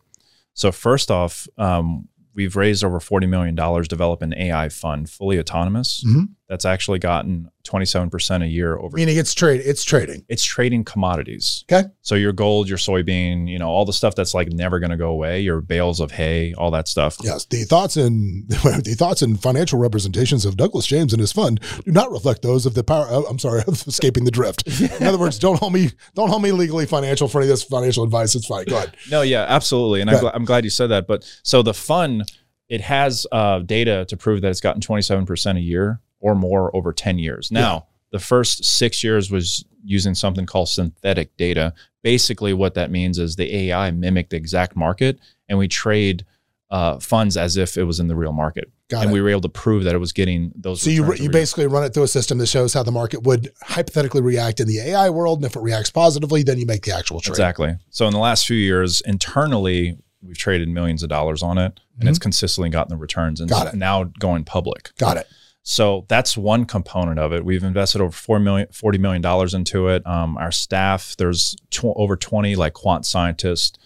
So first off, um, we've raised over forty million dollars developing an AI fund, fully autonomous. Mhm. That's actually gotten twenty seven percent a year over. Meaning it's trade, it's trading. It's trading commodities. Okay. So your gold, your soybean, you know, all the stuff that's like never going to go away. Your bales of hay, all that stuff. Yes, the thoughts and *laughs* the thoughts and financial representations of Douglas James and his fund do not reflect those of the power. oh, I'm sorry, *laughs* of escaping the drift. *laughs* In other words, don't hold me, don't hold me legally financial for any of this financial advice. It's fine. Go ahead. No, yeah, absolutely, and I'm, gl- I'm glad you said that. But so the fund, it has uh, data to prove that it's gotten 27 percent a year or more over 10 years. Now, the first six years was using something called synthetic data. Basically, what that means is the AI mimicked the exact market, and we trade uh, funds as if it was in the real market, Got and it. we were able to prove that it was getting those. so you you basically run it through a system that shows how the market would hypothetically react in the AI world, and if it reacts positively, then you make the actual trade. Exactly. So in the last few years, internally, we've traded millions of dollars on it, and it's consistently gotten the returns, and Mm-hmm. Got it. now going public. Got it. So that's one component of it. We've invested over four million, $40 million into it. Um, our staff, there's tw- over 20 like quant scientists,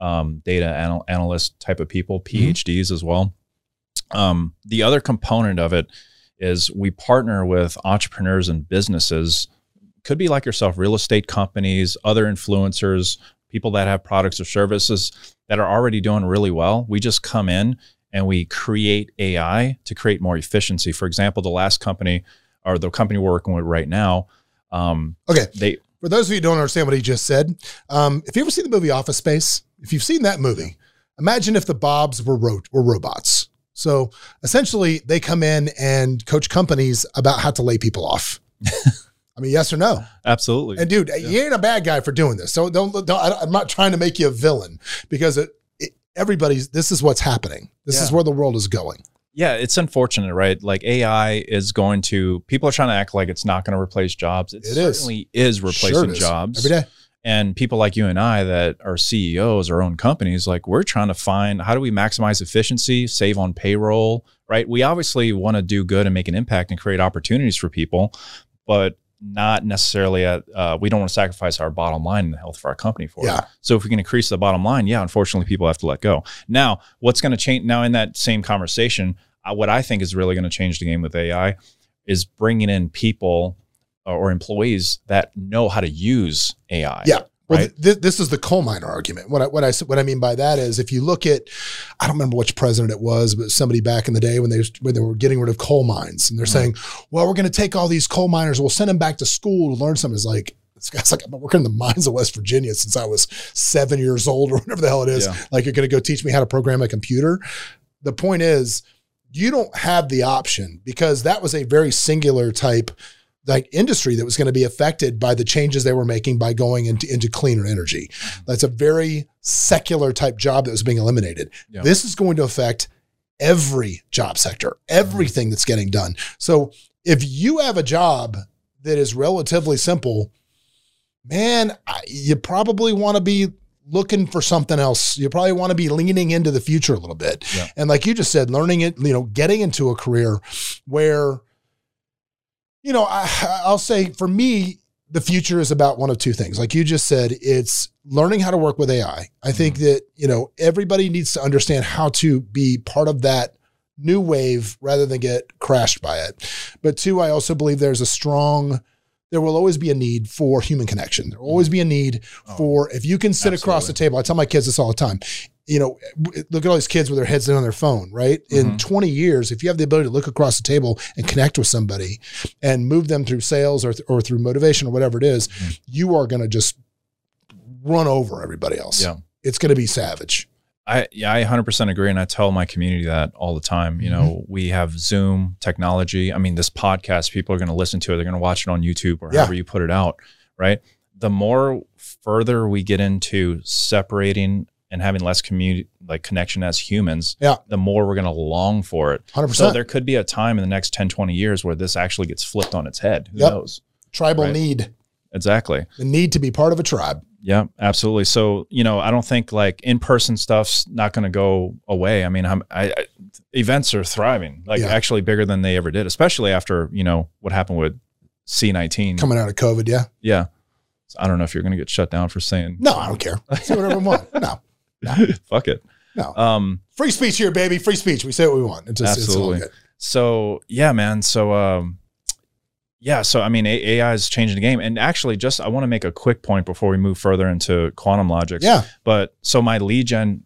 um, data anal- analyst type of people, Mm-hmm. PhDs as well. Um, the other component of it is we partner with entrepreneurs and businesses, could be like yourself, real estate companies, other influencers, people that have products or services that are already doing really well. We just come in and we create AI to create more efficiency. For example, the last company or the company we're working with right now, um, Okay. they For those of you who don't understand what he just said, um, if you ever seen the movie Office Space, if you've seen that movie, imagine if the Bobs were ro- were robots. So essentially, they come in and coach companies about how to lay people off. *laughs* I mean, yes or no? Absolutely. And dude, you ain't a bad guy for doing this. So don't, don't I'm not trying to make you a villain because it, everybody's, this is what's happening. This is where the world is going. Yeah, it's unfortunate, right? Like AI is going to people are trying to act like it's not going to replace jobs. It, It is. certainly is, replacing Sure is. jobs Every day. And people like you and I that are CEOs, our own companies, like we're trying to find how do we maximize efficiency, save on payroll, right? We obviously want to do good and make an impact and create opportunities for people, but not necessarily at uh, we don't want to sacrifice our bottom line and the health of our company for it. So if we can increase the bottom line, yeah, unfortunately, people have to let go. Now, what's going to change? Now, in that same conversation, uh, what I think is really going to change the game with AI is bringing in people uh, or employees that know how to use AI. Yeah. Well, Right. th- this is the coal miner argument. What I, what I what I mean by that is, if you look at, I don't remember which president it was, but somebody back in the day when they when they were getting rid of coal mines, and they're Mhm. saying, "Well, we're going to take all these coal miners, we'll send them back to school to learn something." It's like this guy's like, "I've been working in the mines of West Virginia since I was seven years old, *laughs* or whatever the hell it is." Yeah. Like, you're going to go teach me how to program a computer. The point is, you don't have the option because that was a very singular type like industry that was going to be affected by the changes they were making by going into, into cleaner energy. Mm-hmm. That's a very secular type job that was being eliminated. Yeah. This is going to affect every job sector, everything that's getting done. So if you have a job that is relatively simple, man, I- you probably want to be looking for something else. You probably want to be leaning into the future a little bit. Yeah. And like you just said, learning it, you know, getting into a career where, you know, I, I'll say for me, the future is about one of two things. Like you just said, it's learning how to work with AI. I think mm-hmm. that, you know, everybody needs to understand how to be part of that new wave rather than get crashed by it. But two, I also believe there's a strong, there will always be a need for human connection. There will always mm-hmm. be a need Oh, for if you can sit across the table. I tell my kids this all the time. You know, look at all these kids with their heads in on their phone, right? In Mhm. 20 years, if you have the ability to look across the table and connect with somebody and move them through sales or, th- or through motivation or whatever it is, Mhm. you are going to just run over everybody else. Yeah. It's going to be savage. I yeah, I 100% agree, and I tell my community that all the time. You know, we have Zoom technology. I mean, this podcast, people are going to listen to it. They're going to watch it on YouTube or Yeah. however you put it out, right? The more further we get into separating and having less community like connection as humans, Yeah. the more we're going to long for it. 100%. So there could be a time in the next 10, 20 years where this actually gets flipped on its head. Who Yep. knows? Tribal Right. need, Exactly. the need to be part of a tribe. Yeah, absolutely. So, you know, I don't think like in-person stuff's not going to go away. I mean, I'm, I, I events are thriving, like Yeah. actually bigger than they ever did, especially after, you know, what happened with C19. Coming out of COVID, yeah. Yeah. So I don't know if you're going to get shut down for saying, No, I don't care. Say whatever we want. *laughs* No, *laughs* fuck it. no. Um, Free speech here, baby. Free speech. We say what we want. It's just, Absolutely. it's all good. so yeah, man. So, um, yeah. So, I mean, AI is changing the game. And actually just, I want to make a quick point before we move further into quantum logic. Yeah. But so my lead gen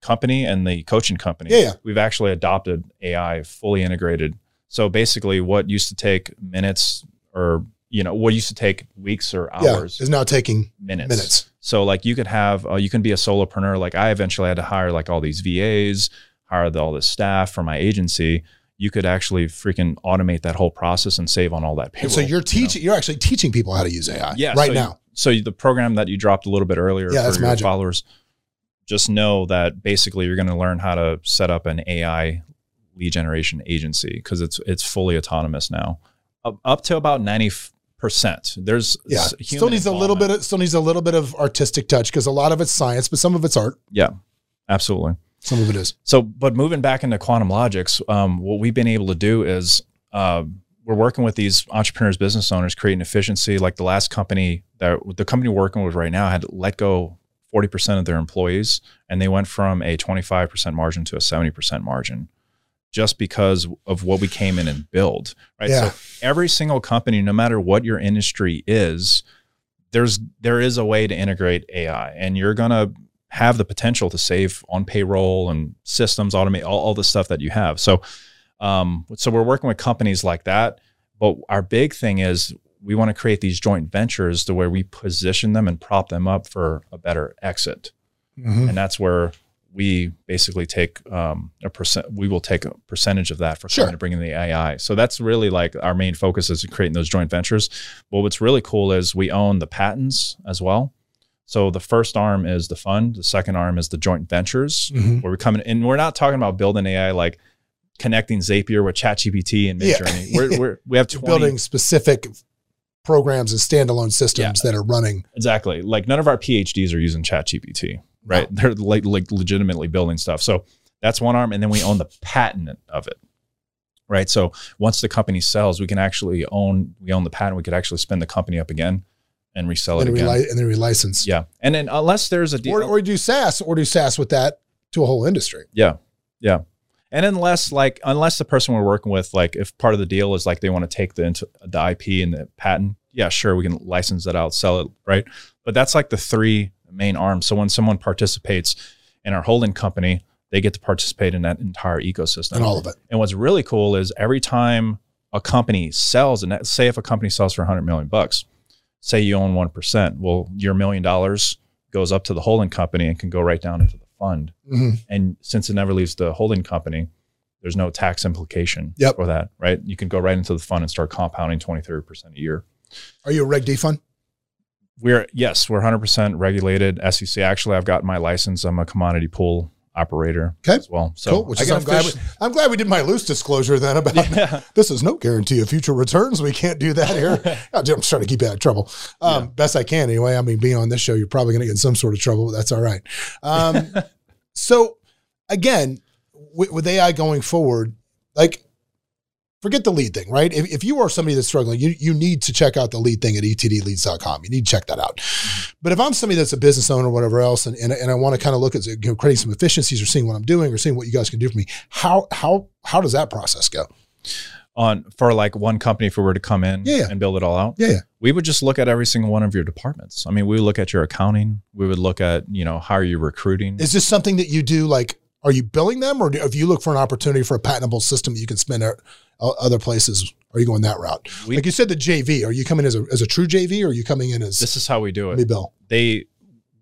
company and the coaching company, Yeah, yeah. we've actually adopted AI fully integrated. So basically, what used to take minutes or you know what used to take weeks or Yeah. hours, Is now taking minutes. minutes. So like you could have, uh, you can be a solopreneur. Like I eventually had to hire like all these VAs, hire the, all this staff for my agency. You could actually freaking automate that whole process and save on all that payroll. And so you're you know? teaching, you're actually teaching people how to use AI Yeah, right so now. So the program that you dropped a little bit earlier Yeah, for your magic. followers, just know that basically you're going to learn how to set up an AI lead generation agency because it's it's fully autonomous now, up, up to about ninety percent. There's yeah. Still needs a little bit of, still needs a little bit of artistic touch because a lot of it's science, but some of it's art. yeah, absolutely. Some of it is. So, but moving back into quantum logics, um, what we've been able to do is uh, we're working with these entrepreneurs, business owners, creating efficiency. Like the last company that the company we're working with right now had let go 40% of their employees, and they went from a 25% margin to a 70% margin just because of what we came in and build. Right. Yeah. So every single company, no matter what your industry is, there's there is a way to integrate AI, and you're gonna have the potential to save on payroll and systems, automate all, all the stuff that you have. So, um, so we're working with companies like that. But our big thing is we want to create these joint ventures to where we position them and prop them up for a better exit, Mhm. and that's where we basically take um, a percent. We will take a percentage of that for Sure. trying to bring in the AI. So that's really like our main focus is creating those joint ventures. But what's really cool is we own the patents as well. So the first arm is the fund. The second arm is the joint ventures, Mhm. where we come in, and we're not talking about building AI like connecting Zapier with ChatGPT and Yeah. Midjourney. We're, we're we *laughs* have You're 20, building specific programs and standalone systems that are running. Exactly. Like none of our PhDs are using ChatGPT, right? They're like, like legitimately building stuff. So that's one arm, and then we own the patent of it, right? So once the company sells, we can actually own we own the patent. We could actually spin the company up again and resell it and, again. reli- and then relicense. yeah, and then unless there's a deal, Or, or do SaaS or do SaaS with that to a whole industry. Yeah. Yeah. And unless like unless the person we're working with, like if part of the deal is like they want to take the into the IP and the patent, yeah, sure, we can license that out, sell it, right? But that's like the three main arm. So when someone participates in our holding company, they get to participate in that entire ecosystem. And all of it. And what's really cool is every time a company sells, and that- say if a company sells for 100 million bucks, say you own 1%, well, your million dollars goes up to the holding company and can go right down into the fund. Mhm. And since it never leaves the holding company, there's no tax implication Yep. for that, right? You can go right into the fund and start compounding 20, 30% a year. Are you a Reg D fund? We're, yes, we're 100% regulated SEC. Actually, I've got my license. I'm a commodity pool operator Okay. as well. So cool. Which is, I'm glad, we, I'm glad we did my loose disclosure then about *laughs* Yeah. this is no guarantee of future returns. We can't do that here. *laughs* *laughs* I'm just trying to keep you out of trouble. Um, Best I can anyway. I mean, being on this show, you're probably going to get in some sort of trouble, but that's all right. Um, so again, with, with AI going forward, like forget the lead thing, right? If, if you are somebody that's struggling, you, you need to check out the lead thing at etdleads.com. You need to check that out. But if I'm somebody that's a business owner or whatever else, and, and, and I want to kind of look at you know, creating some efficiencies or seeing what I'm doing or seeing what you guys can do for me, how, how, how does that process go? on for like one company if we were to come in Yeah, yeah. and build it all out Yeah, yeah. we would just look at every single one of your departments i mean we would look at your accounting we would look at you know how are you recruiting Is this something that you do? Like, are you billing them, or do, if you look for an opportunity for a patentable system that you can spin uh, other places, are you going that route? We- like you said, the JV. Are you coming as a as a true JV, or are you coming in as this is how we do let me it bill? they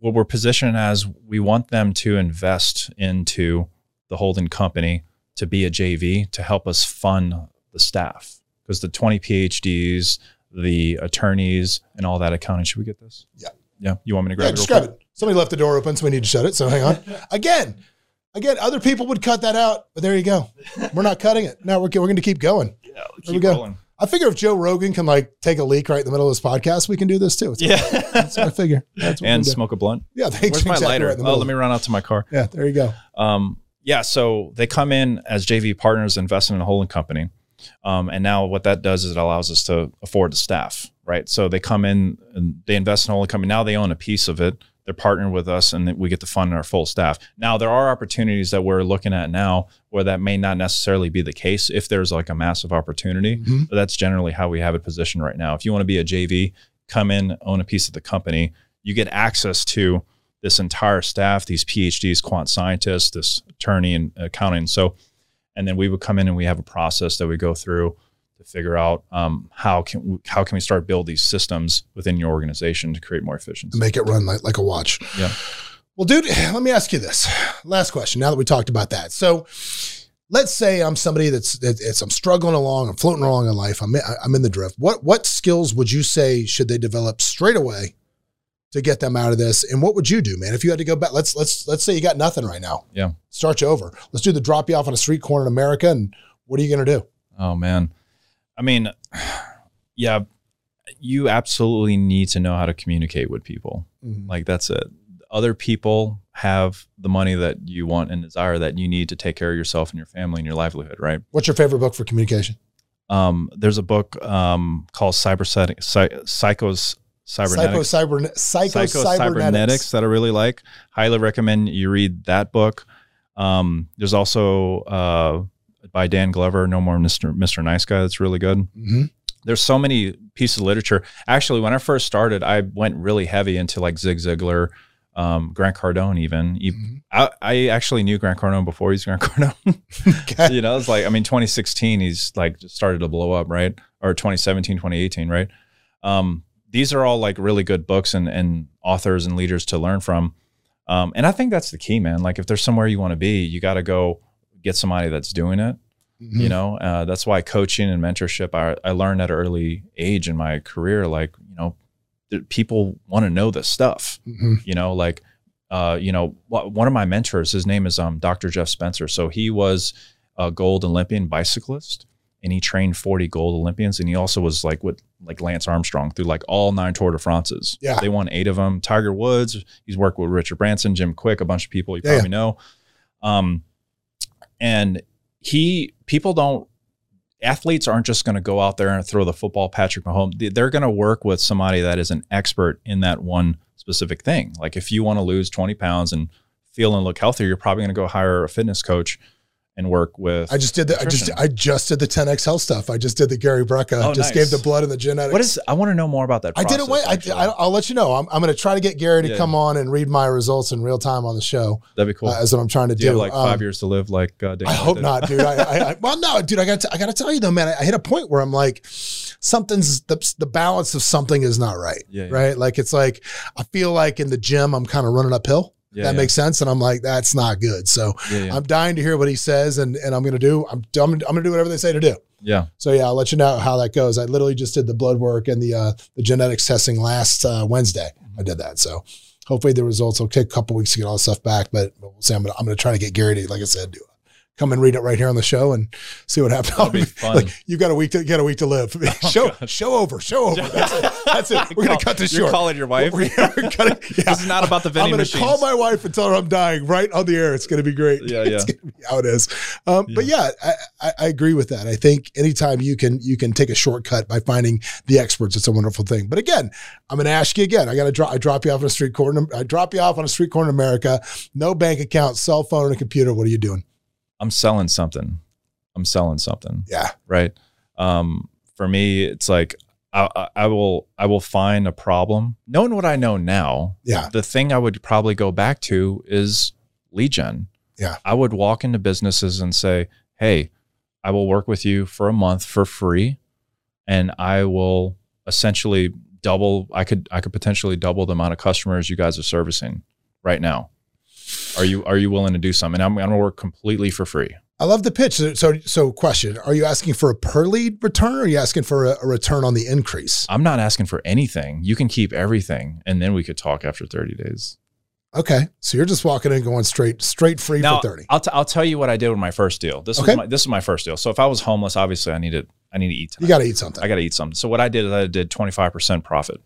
what we're positioned as we want them to invest into the holding company to be a jv to help us fund the staff because the 20 phds the attorneys and all that accounting should we get this Yeah. yeah you want me to grab just it grab it. Somebody left the door open, so we need to shut it. So hang on. *laughs* Again, again, other people would cut that out, but there you go. We're not cutting it. No, we're we're going to keep going. yeah There we keep go. rolling. I figure if Joe Rogan can like take a leak right in the middle of this podcast, we can do this too. That's, yeah that's what I figure. That's what and we do. smoke a blunt Yeah, thanks. where's my exactly lighter right oh let me run out to my car yeah, there you go. Um, yeah, so they come in as JV partners, investing in a holding company, um, and now what that does is it allows us to afford the staff, right? So they come in and they invest in a holding company. Now they own a piece of it. They're partnering with us, and we get to fund our full staff. Now there are opportunities that we're looking at now where that may not necessarily be the case if there's like a massive opportunity. Mhm. But that's generally how we have it positioned right now. If you want to be a JV, come in, own a piece of the company, you get access to this entire staff, these PhDs, quant scientists, this attorney and accounting. So, and then we would come in and we have a process that we go through to figure out um, how can we, how can we start build these systems within your organization to create more efficiency. make it run like, like a watch. Yeah. Well, dude, *sighs* let me ask you this. Last question. Now that we talked about that, so let's say I'm somebody that's it's I'm struggling along, I'm floating along in life, I'm in, I'm in the drift. What what skills would you say should they develop straight away to get them out of this? And what would you do, man, if you had to go back? Let's let's let's say you got nothing right now. Yeah. Start you over. Let's do the drop you off on a street corner in America, and what are you going to do? Oh man, I mean, yeah, you absolutely need to know how to communicate with people. Like that's it. Other people have the money that you want and desire that you need to take care of yourself and your family and your livelihood, right? What's your favorite book for communication? Um, there's a book um, called Cyber Psychos Psycho Cybernetics. cyber psycho Psycho cybernetics. Cybernetics that I really like. Highly recommend you read that book. Um, there's also uh, by Dan Glover, No More Mr. Mr. Nice Guy. That's really good. hmm There's so many pieces of literature. Actually, when I first started, I went really heavy into like Zig Ziglar, um, Grant Cardone. Even Mhm. I, I actually knew Grant Cardone before he's Grant *laughs* Cardone. Okay. you know, it's like I mean, 2016, he's like started to blow up, right? Or 2017, 2018, right? Um, these are all like really good books and and authors and leaders to learn from. Um, and I think that's the key, man. Like if there's somewhere you want to be, you got to go get somebody that's doing it. Mhm. You know, uh, that's why coaching and mentorship. I, I learned at an early age in my career. Like you know, people want to know this stuff. Mhm. You know, like uh, you know, one of my mentors. His name is um, Dr. Jeff Spencer. So he was a gold Olympian bicyclist, and he trained 40 gold Olympians, and he also was like with like Lance Armstrong through like all nine Tour de France's. Yeah. they won eight of them. Tiger Woods. He's worked with Richard Branson, Jim Kwik, a bunch of people you Yeah, probably know. Um, and he people don't athletes aren't just going to go out there and throw the football Patrick Mahomes. They- They're going to work with somebody that is an expert in that one specific thing. Like if you want to lose 20 pounds and feel and look healthier, you're probably going to go hire a fitness coach and work with. I just did the I just. I just did the 10x health stuff. I just did the Gary Brecka. Oh, just nice. gave the blood and the genetics. what is? I want to know more about that. I did it. process, Wait, I, actually. I, I'll let you know. I'm, I'm going to try to get Gary to Yeah. come on and read my results in real time on the show. That'd be cool. Uh, is what I'm trying to do do. you have like Um, five years to live? Like uh, I hope not, dude. I, I, I *laughs* well, no, dude. I got I got to tell you though, man. I, I hit a point where I'm like, something's the the balance of something is not right. Yeah, yeah. Right. Like it's like I feel like in the gym I'm kind of running uphill. Yeah, that yeah. makes sense, and I'm like, that's not good. So Yeah. I'm dying to hear what he says, and and I'm gonna do. I'm I'm, I'm gonna do whatever they say to do. yeah. So yeah, I'll let you know how that goes. I literally just did the blood work and the uh, the genetics testing last uh, Wednesday. I did that. So hopefully the results will take a couple weeks to get all the stuff back, but we'll see. I'm gonna I'm gonna try to get Gary to, like I said, do come and read it right here on the show and see what happens. That'd be *laughs* fun. Like you got a week to got a week to live. *laughs* *laughs* show God. show over, show over. That's it. That's it. We're gonna Call- cut this short. You're calling your wife. We're, we're gonna, yeah. This is not about the vending I'm going to machines. call my wife and tell her I'm dying right on the air. It's going to be great. Yeah, It's yeah. gonna be how it is. Um, But yeah, I, I, I agree with that. I think anytime you can you can take a shortcut by finding the experts, it's a wonderful thing. But again, I'm going to ask you again. I got to drop. I drop you off on a street corner. I drop you off on a street corner in America. No bank account, cell phone, and a computer. What are you doing? I'm selling something. I'm selling something. Yeah, right um for me it's like I, I- will i will find a problem knowing what i know now yeah, the thing i would probably go back to is lead gen Yeah. i would walk into businesses and say hey i will work with you for a month for free and i will essentially double i could i could potentially double the amount of customers you guys are servicing right now are you are you willing to do something i'm, I'm gonna work completely for free I love the pitch. So, so, so question: Are you asking for a per lead return, or are you asking for a, a return on the increase? I'm not asking for anything. You can keep everything, and then we could talk after 30 days. Okay, so you're just walking in, going straight, straight free Now, for thirty. I'll, t- I'll tell you what I did with my first deal. This Okay. was my, this is my first deal. So if I was homeless, obviously I needed I need to eat. You got to eat something. I got to eat something. So what I did is I did 25% profit.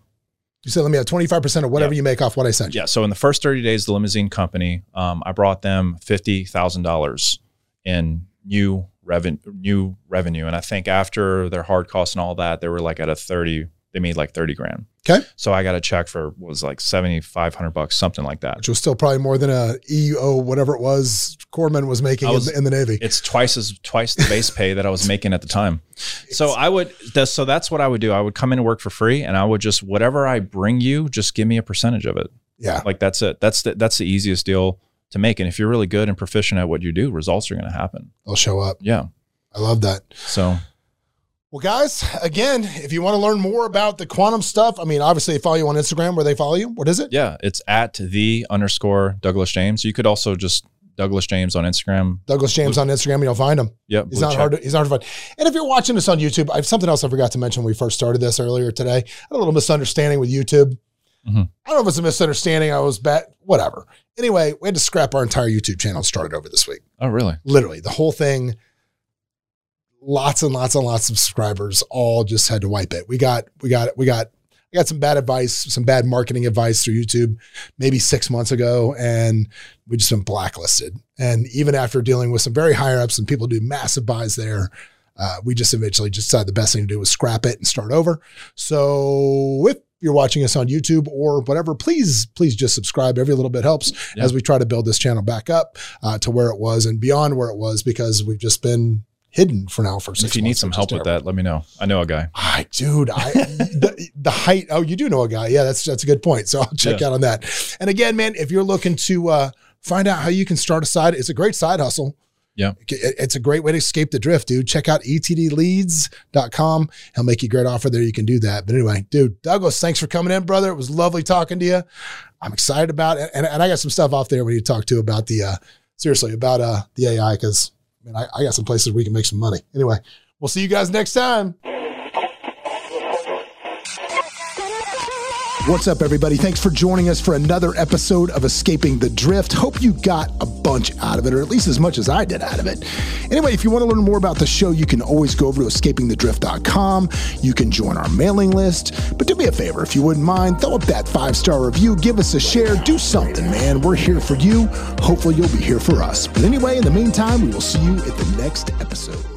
You said, let me have 25% of whatever Yeah. you make off what I sent you. Yeah. So in the first 30 days, the limousine company, um, I brought them fifty thousand dollars in new revenue, new revenue, and I think after their hard costs and all that, they were like at a 30. They made like 30 grand. Okay. So I got a check for what was like 7,500 bucks, something like that. Which was still probably more than a EO, whatever it was, Corman was making I was- in, the, in the Navy. it's twice as twice the base pay that I was making at the time. So I would so that's what I would do. I would come in and work for free and I would just whatever I bring you, just give me a percentage of it. yeah. Like that's it. That's the that's the easiest deal to make. And if you're really good and proficient at what you do, results are going to happen. They'll show up. Yeah. I love that. So Well, guys, again, if you want to learn more about the quantum stuff, I mean, obviously they follow you on Instagram where they follow you. What is it? yeah, it's at the underscore Douglas James. You could also just Douglas James on Instagram. Douglas James on Instagram, and you'll find him. Yep. He's not check. hard. To, he's not hard to find. And if you're watching this on YouTube, I have something else I forgot to mention when we first started this earlier today. I had a little misunderstanding with YouTube. Mhm. I don't know if it's a misunderstanding. I was bad. Whatever. Anyway, we had to scrap our entire YouTube channel and start it over this week. Oh, really? Literally, the whole thing. Lots and lots and lots of subscribers all just had to wipe it. We got, we got, we got. I got some bad advice, some bad marketing advice through YouTube, maybe six months ago, and we just been blacklisted. And even after dealing with some very higher ups and people do massive buys there, uh, we just eventually just decided the best thing to do was scrap it and start over. So if you're watching us on YouTube or whatever, please, please just subscribe. Every little bit helps as we try to build this channel back up uh, to where it was and beyond where it was because we've just been hidden for now for six If you need some help with that, let me know. I know a guy. I, dude, I the, the height. Oh, you do know a guy. Yeah, that's that's a good point. So I'll check Yeah. out on that. And again, man, if you're looking to uh, find out how you can start a side, it's a great side hustle. Yeah. It- It's a great way to escape the drift, dude. Check out etdleads.com. He'll make you a great offer there. You can do that. But anyway, dude, Douglas, thanks for coming in, brother. It was lovely talking to you. I'm excited about it. And, and I got some stuff off there when you talk to about the, uh, seriously, about uh, the AI because I, mean, I, I got some places where we can make some money. Anyway, we'll see you guys next time. What's up, everybody? Thanks for joining us for another episode of Escaping the Drift. Hope you got a bunch out of it, or at least as much as I did out of it. Anyway, if you want to learn more about the show, you can always go over to escapingthedrift.com. You can join our mailing list. But do me a favor, if you wouldn't mind, throw up that five star review, give us a share, do something, man. We're here for you. Hopefully, you'll be here for us. But anyway, in the meantime, we will see you at the next episode.